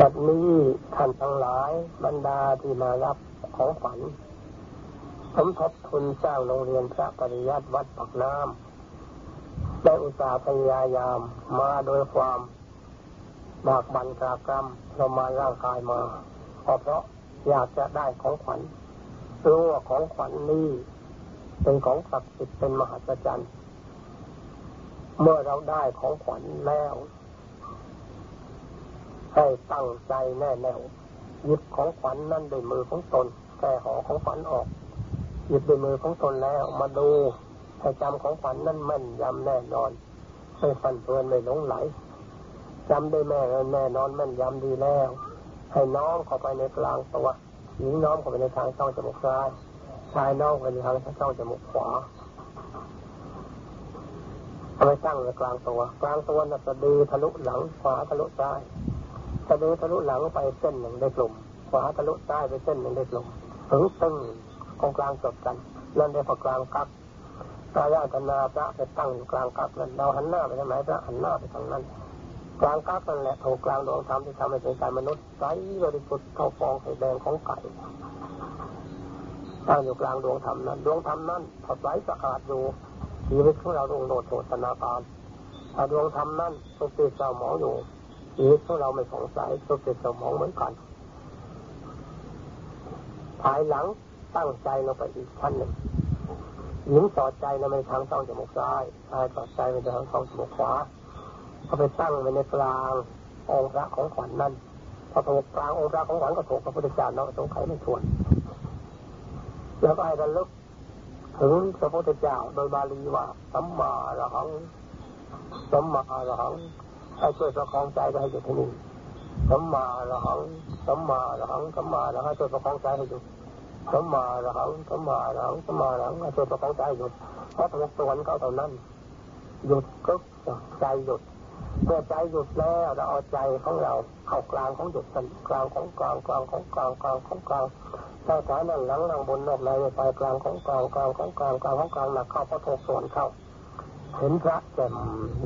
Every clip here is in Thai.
บัดนี้ท่านทั้งหลายบรรดาที่มารับของขวัญสมทบทุนสร้างโรงเรียนพระปริยัติวัดปักน้ำได้อุตสาห์พยายามมาโดยความบากบันกรากรรมเรามาร่างกายมาเพราะอยากจะได้ของขวัญรู้ว่าของขวัญนี้ เป็นของศักดิ์สิทธิ์เป็นมหัศจรรย์ เมื่อเราได้ของขวัญแล้ว ให้ตั้งใจแน่แน่วหยิบของขวัญนั่นด้วยมือของตนแก่ห่อของขวัญออก หยิบด้วยมือของตนแล้วมาดูให้จำของขวัญนั่นแม่นยำแน่นอนไม่ฟันเฟือนไม่หลงไหลจำได้แม่แน่นอนแม่นยำดีแล้ว ให้น้อมเข้าไปในกลางตัวหญิงน้อมเข้าไปในทางช่องจมูกซ้ายชายน้อมเข้าไปในทางช่องจมูกขวาเอาไปตั้งในกลางตัว กลางตัวน่ะสะดือทะลุหลังขวาทะลุซ้าย สะดือทะลุหลังไปเส้นหนึ่งได้กลุ่มขวาทะลุซ้ายไปเส้นหนึ่งได้กลุ่มถึงตึงตรงกลางจบกันนั่นได้พอกลางกักตายาธนาพระไปตั้งอยู่กลางกักนั้นเราหันหน้าไปทางไหนพระหันหน้าไปทางนั้น กลางกักนั่นแหละถูกกลางดวงธรรมที่ทำให้เป็นการมนุษย์ใสบริสุทธิ์เท่าฟองไข่แดงของไก่ตั้งอยู่กลางดวงธรรมนั้น ดวงธรรมนั้นพอใสสะอาดอยู่ชีวิตของเราดวงโดดโดดตนาการถ้าดวงธรรมนั้นสุขติเศร้าหมองอยู่ ชีวิตของเราไม่สงสัยสุขติเศร้าหมองเหมือนกันภายหลังตั้งใจลงไปอีกชั้นหนึ่งหญิงสอดใจในทางต้องจมูกซ้ายชายสอดใจในทางต้องจมูกขวาเขาไปตั้งไว้ในกลางองค์พระของขวัญนนั้นพอถูกกลางองค์พระของขวัญก็ถูกพระพุทธเจ้าเนาะสงไขไม่ทวน แล้วก็ให้ระลึกถึงพระพุทธเจ้าโดยบาลีว่าสัมมาระหังสัมมาระหัง ให้ช่วยประคองใจให้อยู่ที่นี่สัมมาระหังสัมมาระหังสัมมาระหังช่วยประคองใจให้อยู่สัมมาระหังสัมมาระหังสัมมาระหังให้ช่วยประคองใจหยุดเพราะทางสวรรค์เขาเท่านั้นหยุดก็ใจหยุดเมื่อใจหยุดแล้วเราเอาใจของเราเข้ากลางของหยุดกันกลางของกลางกลางของกลางกลางของกลางถ้าขานั่งหลังนั่งบนนอกในไปกลางของกลางกลางของกลางกลางของกลางหนักเข้าพระโทส่วนเข้า เห็นพระแจ่ม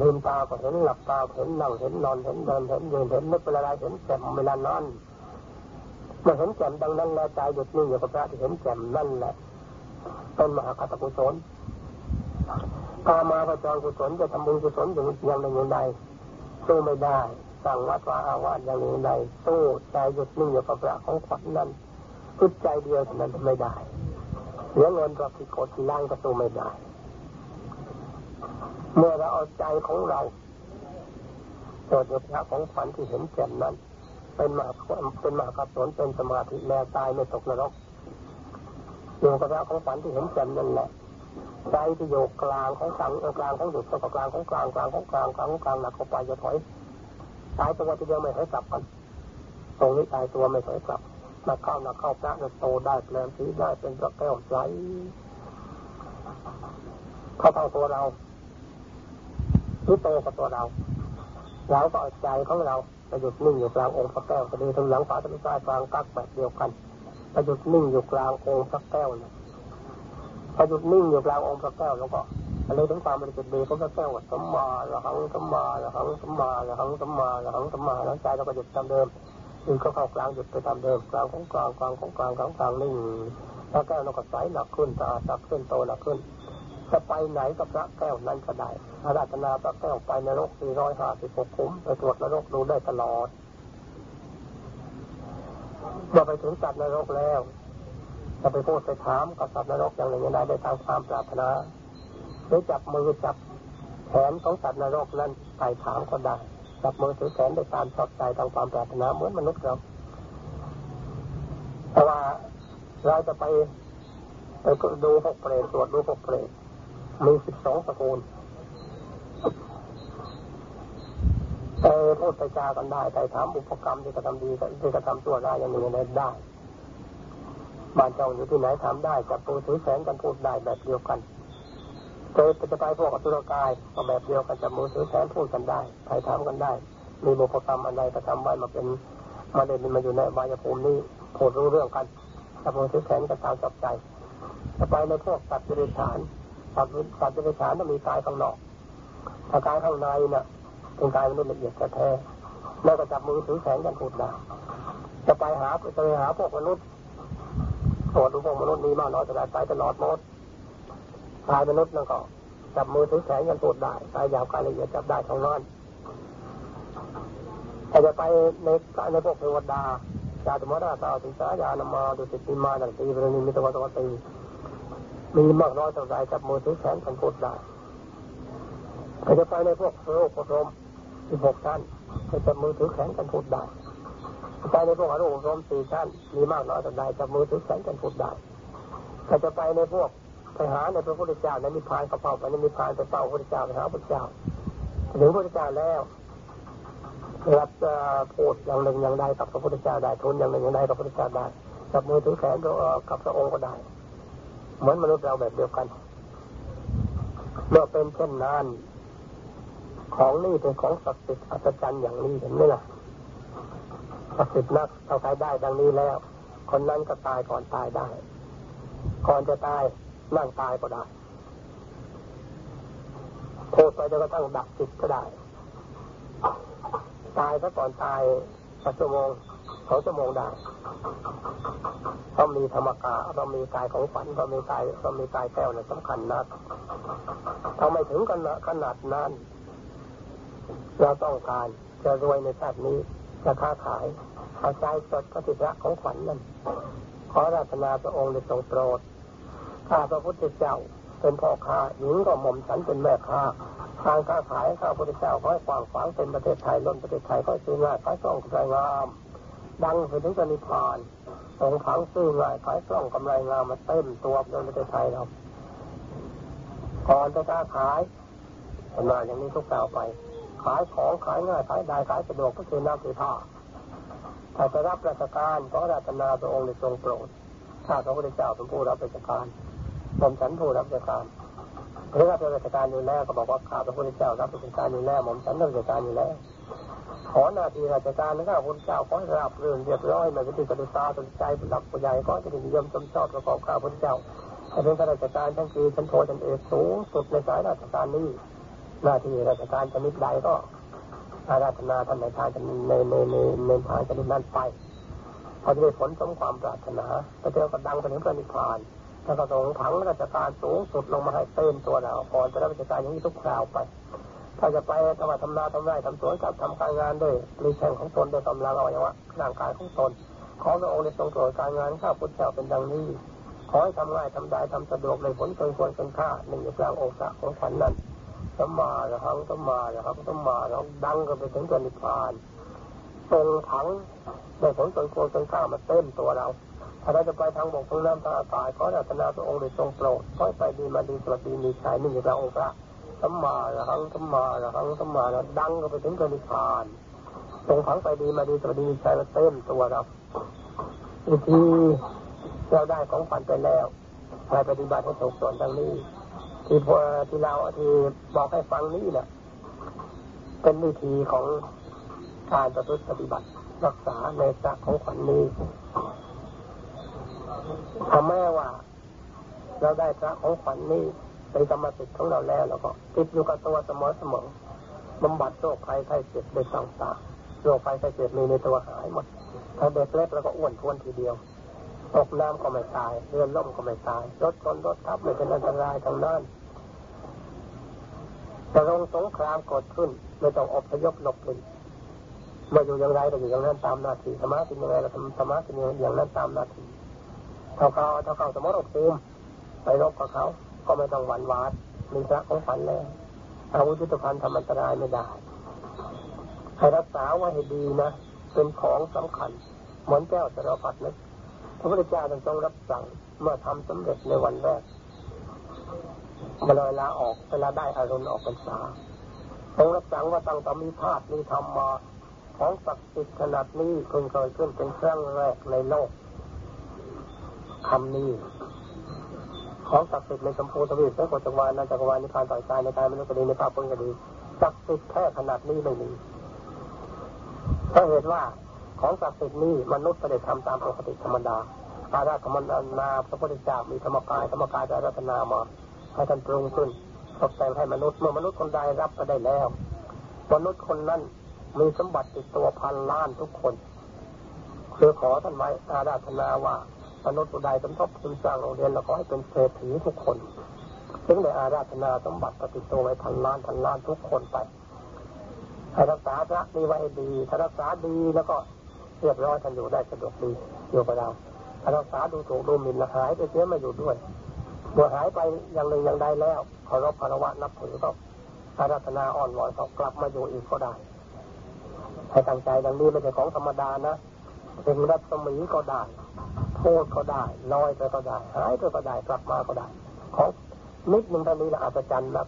ลืมตาก็เห็นหลับตาเห็นนั่งเห็นนอนเห็นเดินเห็นยืนเห็นนึกเป็นอะไรเห็นแจ่มเวลานอนเมื่อเห็นแจ่มดังนั้นแล้วใจหยุดนิ่งอยู่กับพระที่เห็นแจ่มนั่นแหละเป็นมหาคตกุศลตามาประจองกุศลจะทำบุญกุศลอย่างอย่างหนึ่งอย่างใดสู้ไม่ได้สั่งวัดวาอาวาสอย่างหนึ่งใดสู้ใจหยุดนิ่งอยู่กับพระของขวัญนั้นพึ่ใจเดียวเท่านั้นไม่ได้เหลือเงินกับที่กดที่ล่างก็สู้ไม่ได้ เมื่อเราเอาใจของเราเกิดในพระของขวัญที่เห็นแจ่มนั้น เป็นมหาเป็นมหากัปนเป็นสมาธิแลตายไม่ตกนรกอยู่กับพระของขวัญที่เห็นแจ่มนั่นแหละใจที่อยู่กลางของสังกลางของหยุดกับกลางของกลางกลางของกลางกลางของกลางหนักเข้าไปจะถอยตายตัวทีเดียวไม่ถอยกลับกันตรงนี้ตายตัวไม่ถอยกลับนักเข้านักเข้าพระจะโตได้แปลงสีได้เป็นพระแก้วใสเข้าเท่าตัวเรา หรือโตกับตัวเราเราก็เอาใจของเราไปหยุดนิ่งอยู่กลางองค์พระแก้วพอดีทั้งหลังฝาทั้งซ้ายกลางกักแบบเดียวกันไปหยุดนิ่งอยู่กลางองค์พระแก้วเนี่ยพอหยุดนิ่งอยู่กลางองค์พระแก้วแล้วก็อะไรทั้งความมันจะเบของพระแก้วสมมาละหังสมมาละหังสมมาละหังสมมาละหังสมมาแล้วใจเราก็หยุดจำเดิมคือก็เข้ากลางหยุดไปตามเดิมกลางของกลางกลางของกลางกลางกลางนิ่งพระแก้วเราก็ใสหนักขึ้นตาสักขึ้นโตหนักขึ้น จะไปไหนกับพระแก้วนั้นก็ได้อาราธนาพระแก้วไปนรกสี่ร้อยห้าสิบหกคุ้มไปตรวจนรกดูได้ตลอดเมื่อไปถึงจัดนรกแล้วจะไปพูดไปถามกับสัตว์นรกอย่างหนึ่งอย่างใดได้ตามความปรารถนาหรือจับมือจับแขนของสัตว์นรกนั้นไปถามก็ได้จับมือถือแขนได้ตามชอบใจตามความปรารถนาเหมือนมนุษย์เราแต่ว่าเราจะไปไปดูพวกเปรตตรวจดูพวกเปรต มีสิบสองตระกูลแต่พูดไปจากันได้แต่ถามบุพกรรมที่กระทำดีที่กระทำตัวได้ย่างหนึ่งในได้บ้านเจ้าอยู่ที่ไหนถามได้จับตัวถือแสงกันพูดได้แบบเดียวกันเกิดจะไปพวกอสุรกายก็แบบเดียวกันจับมือถือแสงพูดกันได้ใครถามกันได้ มีบุพกรรมอะไรกระทำไว้มาเป็นมาเด่นมาอยู่ในวายภูมินี้พูดรู้เรื่องกันจับมือถือแสงกันตามจับใจจะไปในพวกสัตว์จิริฐาน สัตว์สัตว์จิริฐานต้องมีกายข้างนอกถ้ากายข้างในเนี่ยเป็นกายมนุษย์ละเอียดแท้แล้วก็จับมือถือแขนกันพูดได้จะไปหาจะไปหาพวกมนุษย์ตรวจดูพวกมนุษย์มีมากน้อยจะได้ไปตลอดหมดตายมนุษย์นั่นก็จับมือถือแขนกันพูดได้ตายยาวกายละเอียดจับได้ทั้งนั้นแต่จะไปในในพวกเทวดาจาตุมราตาวติสายานมาดุสิติมาดังตีเรนิมิตวตวตี มีมากน้อยเท่าไรจับมือถือแขนกันพูดได้ก็จะไปในพวกโลกพรมที่หกท่านก็จับมือถือแขนกันพูดได้ไปในพวกอรุณรมสี่ท่านมีมากน้อยเท่าไรจับมือถือแขนกันพูดได้ก็จะไปในพวกไปหาในพระพุทธเจ้าในนิพานกระเป๋าไปในนิพานไปเฝ้าพระพุทธเจ้าไปหาพระพุทธเจ้าถึงพระพุทธเจ้าแล้วรับพูดอย่างหนึ่งอย่างใดกับพระพุทธเจ้าได้ทุนอย่างหนึ่งอย่างใดกับพระพุทธเจ้าได้จับมือถือแขนกับพระองค์ก็ได้ เหมือนมนุษย์เราแบบเดียวกัน เมื่อเป็นเช่นนั้นของนี่เป็นของศักดิ์สิทธิ์อัศจรรย์อย่างนี้เห็นไหมล่ะศักดิ์สิทธิ์นักเอาใครได้ดังนี้แล้ว คนนั้นก็ตายก่อนตายได้ ก่อนจะตายนั่งตายก็ได้โทษไปจนกระทั่งดับจิตก็ได้ ตายซะก่อนตายสักชั่วโมง องชั่วโมงได้ต้องมีธรรมกาต้องมีกายของฝันต้องมีกายต้องมีกายแก้วนะสำคัญนักถ้าไม่ถึงขนาดขนาดนั้นเราต้องการจะรวยในชาตินี้จะค้าขายเอาใจสดก็ติดรักของขวัญนั่นขอราชนาพระองค์ในทรงโปรดข้าพระพุทธเจ้าเป็นพ่อค้าหญิงก็หม่อมฉันเป็นแม่ค้าทางค้าขายข้าพระพุทธเจ้าขอให้กว้างขวางเป็นประเทศไทยล้นประเทศไทยขอซื้อง่ายขายคล่องกำไรงาม ดังไปถึงนิพพานส่งผังซื้อง่ายขายคล่องกำไรงามมาเต็มตัวในประเทศไทยเราก่อนจะค้าขายทำงานอย่างนี้ทุกสาวไป ขายของขายง่ายขายได้ขายสะดวกก็คือน้ำคือผ้าถ้าจะรับราชการขอราชนาพระองค์ในทรงโปรดข้าพระพุทธเจ้าเป็นผู้รับราชการผมฉันผู้รับราชการหรือรับราชการอยู่แล้วก็บอกว่าข้าพระพุทธเจ้ารับราชการอยู่แล้วผมฉันรับราชการอยู่แล้ว ขอหน้าที่ราชการนะข้าพระพุทธเจ้าขอให้รับเรื่องเรียบร้อยไม่เป็นติดกระตาสนใจหลักผู้ใหญ่ก็จะนิยมชมชอบประกอบข้าพระพุทธเจ้าให้เป็นข้าราชการทั้งคือชั้นโทชั้นเอกสูงสุดในสายราชการนี้ หน้าที่ราชการชนิดใดก็อาราธนาท่านในทางในในในในทางชนิดนั้นไปพอจะได้ผลสมความปรารถนาพระเจ้าก็ดังไปถึงพระนิพพานแล้วก็ส่งผังราชการสูงสุดลงมาให้เต้นตัวเราก่อนจะรับราชการอย่างนี้ทุกคราวไป ถ้าจะไปทำมาทำนาทำไร่ทำสวนกับทำการงานด้วยรีแข่งของตนโดยกำลังเอาอย่างว่าร่างกายของตน ขอพระองค์ได้ทรงโปรดการงานข้าพุทธเจ้าเป็นดังนี้ ขอให้ทำง่ายทำได้ทำสะดวกเลยผลเกินควรเกินค่าหนึ่งอยู่กลางองค์พระของขันนั้นสมมาแล้วครับสมมาแล้วครับสมมาแล้วดังก็ไปถึงตัวนิพพานทรงถังได้ผลเกินควรเกินค่ามาเต็มตัวเราถ้าเราจะไปทางบกทางน้ำทางอากาศขอรัตนาพระองค์ได้ทรงโปรดขอไปดีมาดีสวัสดีมีชัยนี่อยู่กลางองค์พระ สัมมาแล้วครับสมมาแล้วครับสมมาแล้วดังก็ไปถึงตัวนิพพานทรงถังไปดีมาดีสวัสดีมีชัยมาเต็มตัวเราอีกทีเราได้ของฝันไปแล้วไปปฏิบัติให้ถูกส่วนดังนี้ ที่พอที่เราที่บอกให้ฟังนี่แหละเป็นวิธีของการประพฤติปฏิบัติรักษาในสักของขวัญนี้ถ้าแม้ว่า เราได้พระของขวัญนี้ เป็นกรรมสิทธิ์ของเราแล้วเราก็ติดอยู่กับตัวเสมอเสมอบำบัดโรคภัยไข้เจ็บได้ต่างๆโรคภัยไข้เจ็บมีในตัวหายหมดถ้าเด็กเล็กแล้วก็อ้วนท้วนทีเดียวตกน้ำก็ไม่ตายเรือล่มก็ไม่ตายรถชนรถทับไม่เป็นอันตรายทางนั้นจะลงสงครามเกิดขึ้นไม่ต้องอบพยพหลบหลีกมื่อยู่อย่างไรก็อยู่อย่างนั้นตามนาทีธรรมะเป็นยังไงเราทำธรรมะเป็นอย่างนั้นตามนาทีเท่าเขาเท่าเขาสมรภูมิไปรบกับเขา ก็ไม่ต้องหวั่นหวาดมีพระของฝันแล้วอาวุธยุทธภัณฑ์ทำอันตรายไม่ได้ให้รักษาไว้ให้ดีนะ เป็นของสำคัญ เหมือนแก้วสารพัดนะพระพุทธเจ้าทรงรับสั่งเมื่อทำสำเร็จในวันแรกเวลาลาออกเวลาได้อารมณ์ออกพรรษาทรงรับสั่งว่าตั้งแต่มีภาพมีธรรมมาของศักดิ์สิทธิ์ขนาดนี้เพิ่งเคยขึ้นเป็นครั้งแรกในโลกคำนี้ ของศักดิ์สิทธิ์ในสมภูทวีปและกจักรวาลนันจักรวาลนิพพานต่อยกายในกายมนุษย์ก็ดีในภาพพ้นก็ดีศักดิ์สิทธิ์แค่ขนาดนี้ไม่มีเพราะเหตุว่าของศักดิ์สิทธิ์นี้มนุษย์ก็ได้ทำตามปกติธรรมดาอาราธรรมนาพระพุทธเจ้ามีธรรมกายธรรมกายจะรัตนามาให้ท่านปรุงขึ้นตกแต่งให้มนุษย์เมื่อมนุษย์คนใดรับก็ได้แล้ว มนุษย์คนนั้นมีสมบัติติดตัวพันล้านทุกคนคือขอท่านไว้อาราธนาว่า มนุษย์ผู้ใดสมทบทุนสร้างโรงเรียนเราขอให้เป็นเศรษฐีทุกคนถึงในอาราธนาสมบัติติดตัวไว้พันล้านพันล้านทุกคนไปให้รักษาพระนี้ไว้ดีถ้ารักษาดีแล้วก็เรียบร้อยท่านอยู่ได้สะดวกดีอยู่กับเราถ้ารักษาดูถูกดูหมิ่นหายไปเสียม่อยู่ด้วยเมื่อหายไปอย่างหนึ่งอย่างใดแล้วเคารพคารวะนับถือก็อาราธนาอ่อนวอนเขากลับมาอยู่อีกก็ได้ให้ตั้งใจดังนี้ไม่ใช่ของธรรมดานะเป็นรัศมีก็ได้ โทษก็ได้ลอยไปก็ได้หายไปก็ได้กลับมาก็ได้ ของนิดหนึ่งเท่านี้ละอาจารย์นับ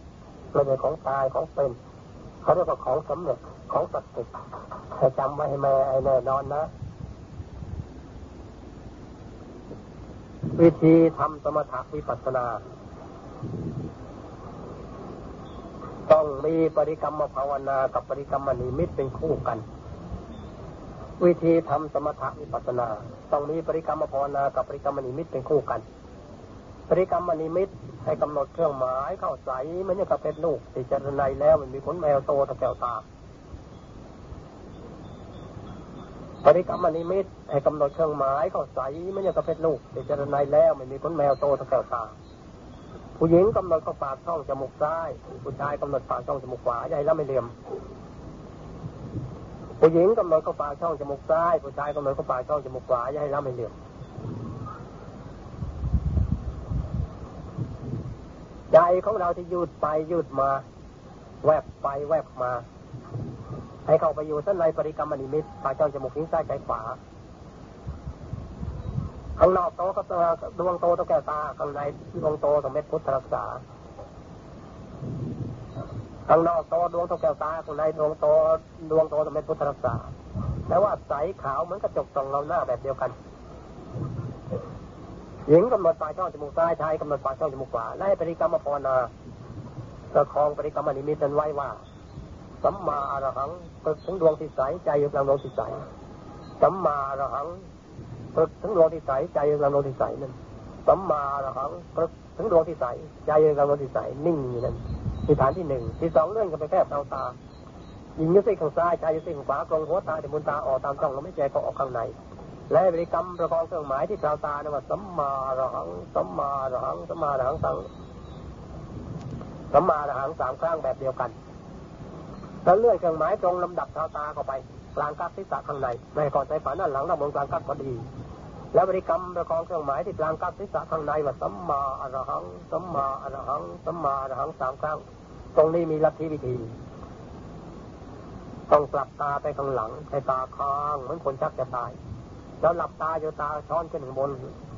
ไม่ใช่ของตายของเป็นเขาเรียกว่าของสำเร็จของศักดิ์สิทธิ์จำไว้ให้แม่ไอ้แน่นอนนะ วิธีทำสมถะวิปัสสนา ต้องมีปริกรรมภาวนากับปริกรรมนิมิตเป็นคู่กัน วิธีทำสมถะวิปัสสนาต้องมีปริกรรมภาวนากับปริกรรมนิมิตเป็นคู่กัน ปริกรรมนิมิตให้กำหนดเครื่องหมายเข้าใสมันยังกับเป็นลูกติจารณัยแล้วมันมีขนแมวโตตะแก้วตาปริกรรมนิมิตให้กำหนดเครื่องหมายเข้าใสมันยังกับเป็นลูกติจารณัยแล้วมันมีขนแมวโตตะแก้วตาผู้หญิงกำหนดเข้าปากช่องจมูกซ้ายผู้ชายกำหนดปากช่องจมูกขวาใหญ่แล้วไม่เหลี่ยม ผู้หญิงกำหนดเข้าปากช่องจมูกซ้าย ผู้ชายกำหนดเข้าปากช่องจมูกขวาใหญ่แล้วไม่เหลี่ยมใจของเราที่ยืดไปยืดมา แวบไปแวบมา ให้เข้าไปอยู่ท่านในปริกรรมนิมิตปายช่องจมูกนิ้วซ้ายใจขวาข้างนอกโตก็ดวงโตตัวแก้วตาข้างในดวงโตตัวเม็ดพุทธรักษา ข้างนอกโตดวงโตแก้วตาข้างในดวงโตดวงโตตัวเม็ดพุทธรักษาแต่ว่าใสขาวเหมือนกระจกส่องเราหน้าแบบเดียวกันหญิงกำหนดปลายช่องจมูกซ้ายชายกำหนดปลายช่องจมูกขวาและให้ปริกรรมภาวนาประคองปริกรรมนิมิตนั้นไว้ว่าสัมมาอรหังฝึกถึงดวงที่ใสใจอยู่กลางดวงที่ใสสัมมาอรหังฝึกถึงดวงที่ใสใจอยู่กลางดวงที่ใสนั่นสัมมาอรหังฝึกถึงดวงที่ใสใจอยู่กลางดวงที่ใสนิ่งนั่น ที่ฐานที่หนึ่งที่สองเลื่อนกันไปแค่เตาตาหญิงยุติข้างซ้ายชายยุติข้างขวากลงหัวตาแต่มุนตาออกตามช่องเราไม่ใจก็ออกข้างในและบริกรรมประกอบเครื่องหมายที่กล่าวตาเนี่ยว่าสัมมาระหังสัมมาระหังสัมมาระหังสังสัมมาระหังสามครั้งแบบเดียวกันแล้วเลื่อนเครื่องหมายตรงลำดับกล่าวตาเข้าไปกลางกัดทิศข้างในในก่อนใจฝันด้านหลังด้านบนกลางกัดก็ดี แล้วบริกรรมประกอบเครื่องหมายที่กลางกัดทิศข้างในว่าสัมมาอรหังสัมมาอรหังสัมมาอรหังสามครั้ง ตรงนี้มีลัทธิวิธี ต้องกลับตาไปข้างหลังให้ตาค้างเหมือนคนชักจะตาย แล้วหลับตาอยู่ตาช้อนขึ้นบน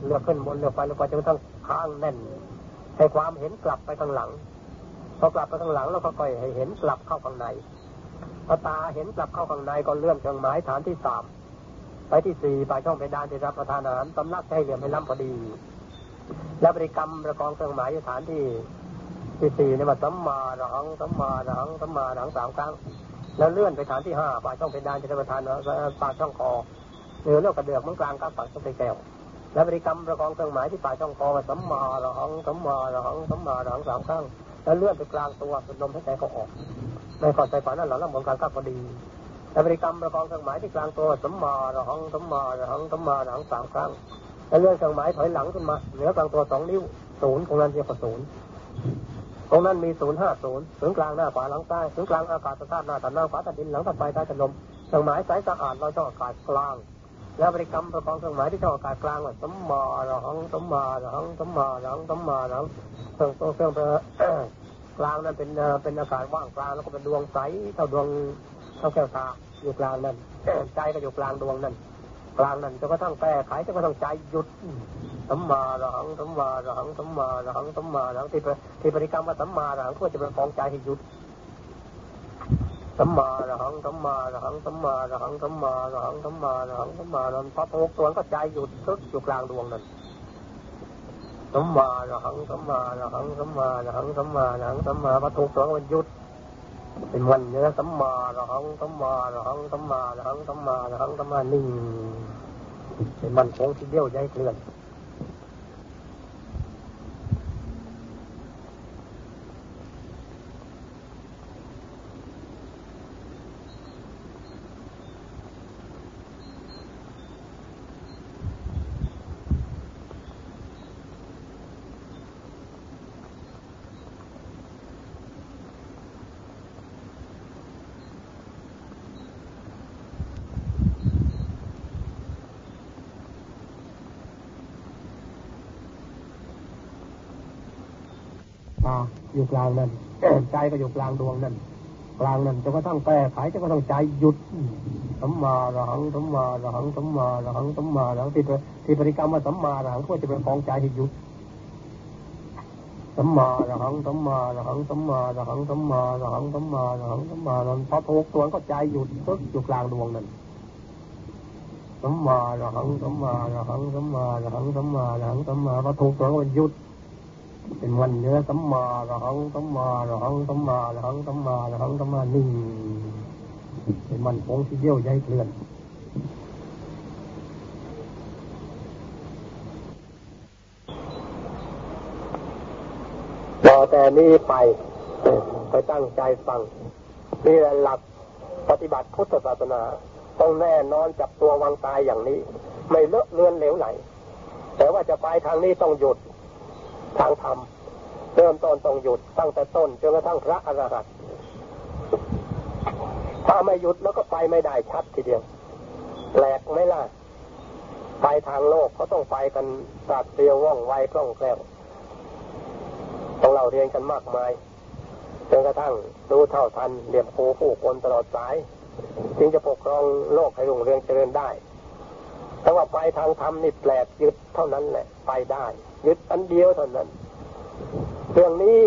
เลือกขึ้นบนเลือกไปเลือกไปจนต้องค้างแน่นให้ความเห็นกลับไปข้างหลังพอกลับไปข้างหลังแล้วก็ค่อยให้เห็นกลับเข้าข้างในพอตาเห็นกลับเข้าข้างในก็เลื่อนเครื่องหมายฐานที่สาม ไปที่สี่ไปช่องเพดานที่รับประทานอาหารสำนักให้เหลี่ยมให้ล้ำพอดี แล้วบริกรรมประกองเครื่องหมายฐานที่ที่สี่เนี่ยมาสัมมาหลังสัมมาหลังสัมมาหลังสามครั้ง แล้วเลื่อนไปฐานที่ห้าปลายช่องเพดานที่รับประทานปลายช่องคอเนื้อเลือกกระเดือกมันกลางกับปากต้องแก้วและบริกรรมประกองเครื่องหมายที่ปลายช่องคอสัมมาหลังสัมมาหลังสัมมาหลังสามครั้งแล้วเลื่อนไปกลางตัวสุดลมหายใจก็ออกในขอดใจฝันนั่นหลังล้วมองกางกับพอดี และบริกรรมประกองเครื่องหมายที่กลางตัวสมมาหลังสมมาหลังสมมาหลังสามครั้งแล้วเลื่อนเครื่องหมายถอยหลังขึ้นมาเหนือกลางตัวสองนิ้วศูนย์ตรงนั้นเรียกว่าศูนย์ตรงนั้นมีศูนย์ห้าศูนย์ศูนย์กลางหน้าขวาหลังใต้ศูนย์กลางอากาศสภาพหน้าตัดหน้าขวาตัดดินหลังตัดไปใต้ตัดลมเครื่องหมายสายสะอาดเราต้องอากาศกลาง แล้วบริกรรมประกองเครื่องหมายที่ช่องอากาศกลางว่าสมมาหลังสมมาหลังสมมาหลังสมมาหลังเครื่องเครื่องกลางนั้นเป็นเป็นอากาศว่างกลางแล้วก็เป็นดวงใสเท่าดวง เท่าแก้วตาอยู่กลางนั้นใจก็อยู่กลางดวงนั้นกลางนั้นจะก็ต้องแก้ไขจะก็ต้องใจหยุดสัมมาหลังสัมมาหลังสัมมาหลังสัมมาหลังที่ที่บริกรรมว่าสัมมาหลังเพื่อจะเป็นกองใจให้หยุดสัมมาระหังสัมมาระหังสัมมาระหังสัมมาระหังสัมมาระหังสัมมาระหังพอตกตัวก็ใจหยุดทึกอยู่กลางดวงนั้นสัมมาระหังสัมมาระหังสัมมาระหังสัมมาระหังสัมมาพอถูกตัวมันหยุด เป็นวันเนี้ยสัมมาระหังสัมมาระหังสัมมาระหังสัมมาระหังสัมมานิ่งเป็นมันคงที่เดียวใจเคลื่อน ตาอยู่กลางนั้นใจก็อยู่กลางดวงนั้นกลางนั้นจนกระทั่งแก้ไขจนกระทั่งใจหยุดสัมมาระหังสัมมาระหังสัมมาระหังสัมมาระหังที่ที่ปริกรรมว่าสัมมาระหังเพื่อจะเป็นของใจให้หยุดสัมมาระหังสัมมาระหังสัมมาระหังสัมมาระหังสัมมาระหังสัมมาระหังพอถูกตัวก็ใจหยุดปึ๊บอยู่กลางดวงนั้นสัมมาระหังสัมมาระหังสัมมาระหังสัมมาระหังสัมมาพอถูกตัวก็หยุด เป็นวันเนื้อสัมมาระหังสัมมาระหังสัมมาระหังสัมมาระหังสัมมานิ่งเป็นมันคงที่เยี่ยวใยเคลื่อนต่อแต่นี้ไปไปตั้งใจฟังนี่แหละหลักปฏิบัติพุทธศาสนาต้องแน่นอนจับตัววางตายอย่างนี้ ไม่เลอะเลือนเหลวไหลแต่ว่าจะไปทางนี้ต้องหยุด ทางธรรมเริ่มต้นต้องหยุดตั้งแต่ต้นจนกระทั่งพระอรหันต์ถ้าไม่หยุดแล้วก็ไปไม่ได้ชัดทีเดียวแปลกไหมล่ะ ไปทางโลกเขาต้องไปกันสัดเดียวว่องไวคล่องแคล่วต้องเราเรียนกันมากมายจนกระทั่งรู้เท่าทันเรียบโคผู้คนตลอดสาย จึงจะปกครองโลกให้รุ่งเรืองเจริญได้ แต่ว่าไปทางธรรมนี่แปลกยึดเท่านั้นแหละไปได้ ยึดอันเดียวเท่านั้นเรื่องนี้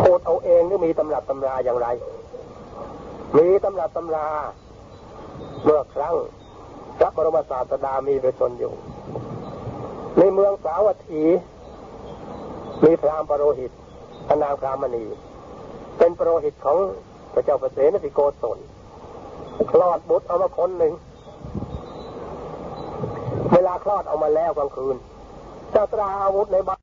พูดเอาเองหรือมีตำรับตำราอย่างไร มีตำรับตำราเมื่อครั้งพระบรมศาสดามีประชนอยู่ ในเมืองสาวัตถี มีพรามปรโรหิตพนางพรามณี เป็นปรโรหิตของพระเจ้าประเสนสิโกศลคลอดบุตรเอามาคนหนึ่ง ลาคลอดออกมาแล้วกลางคืนจะตราอาวุธในบ้าน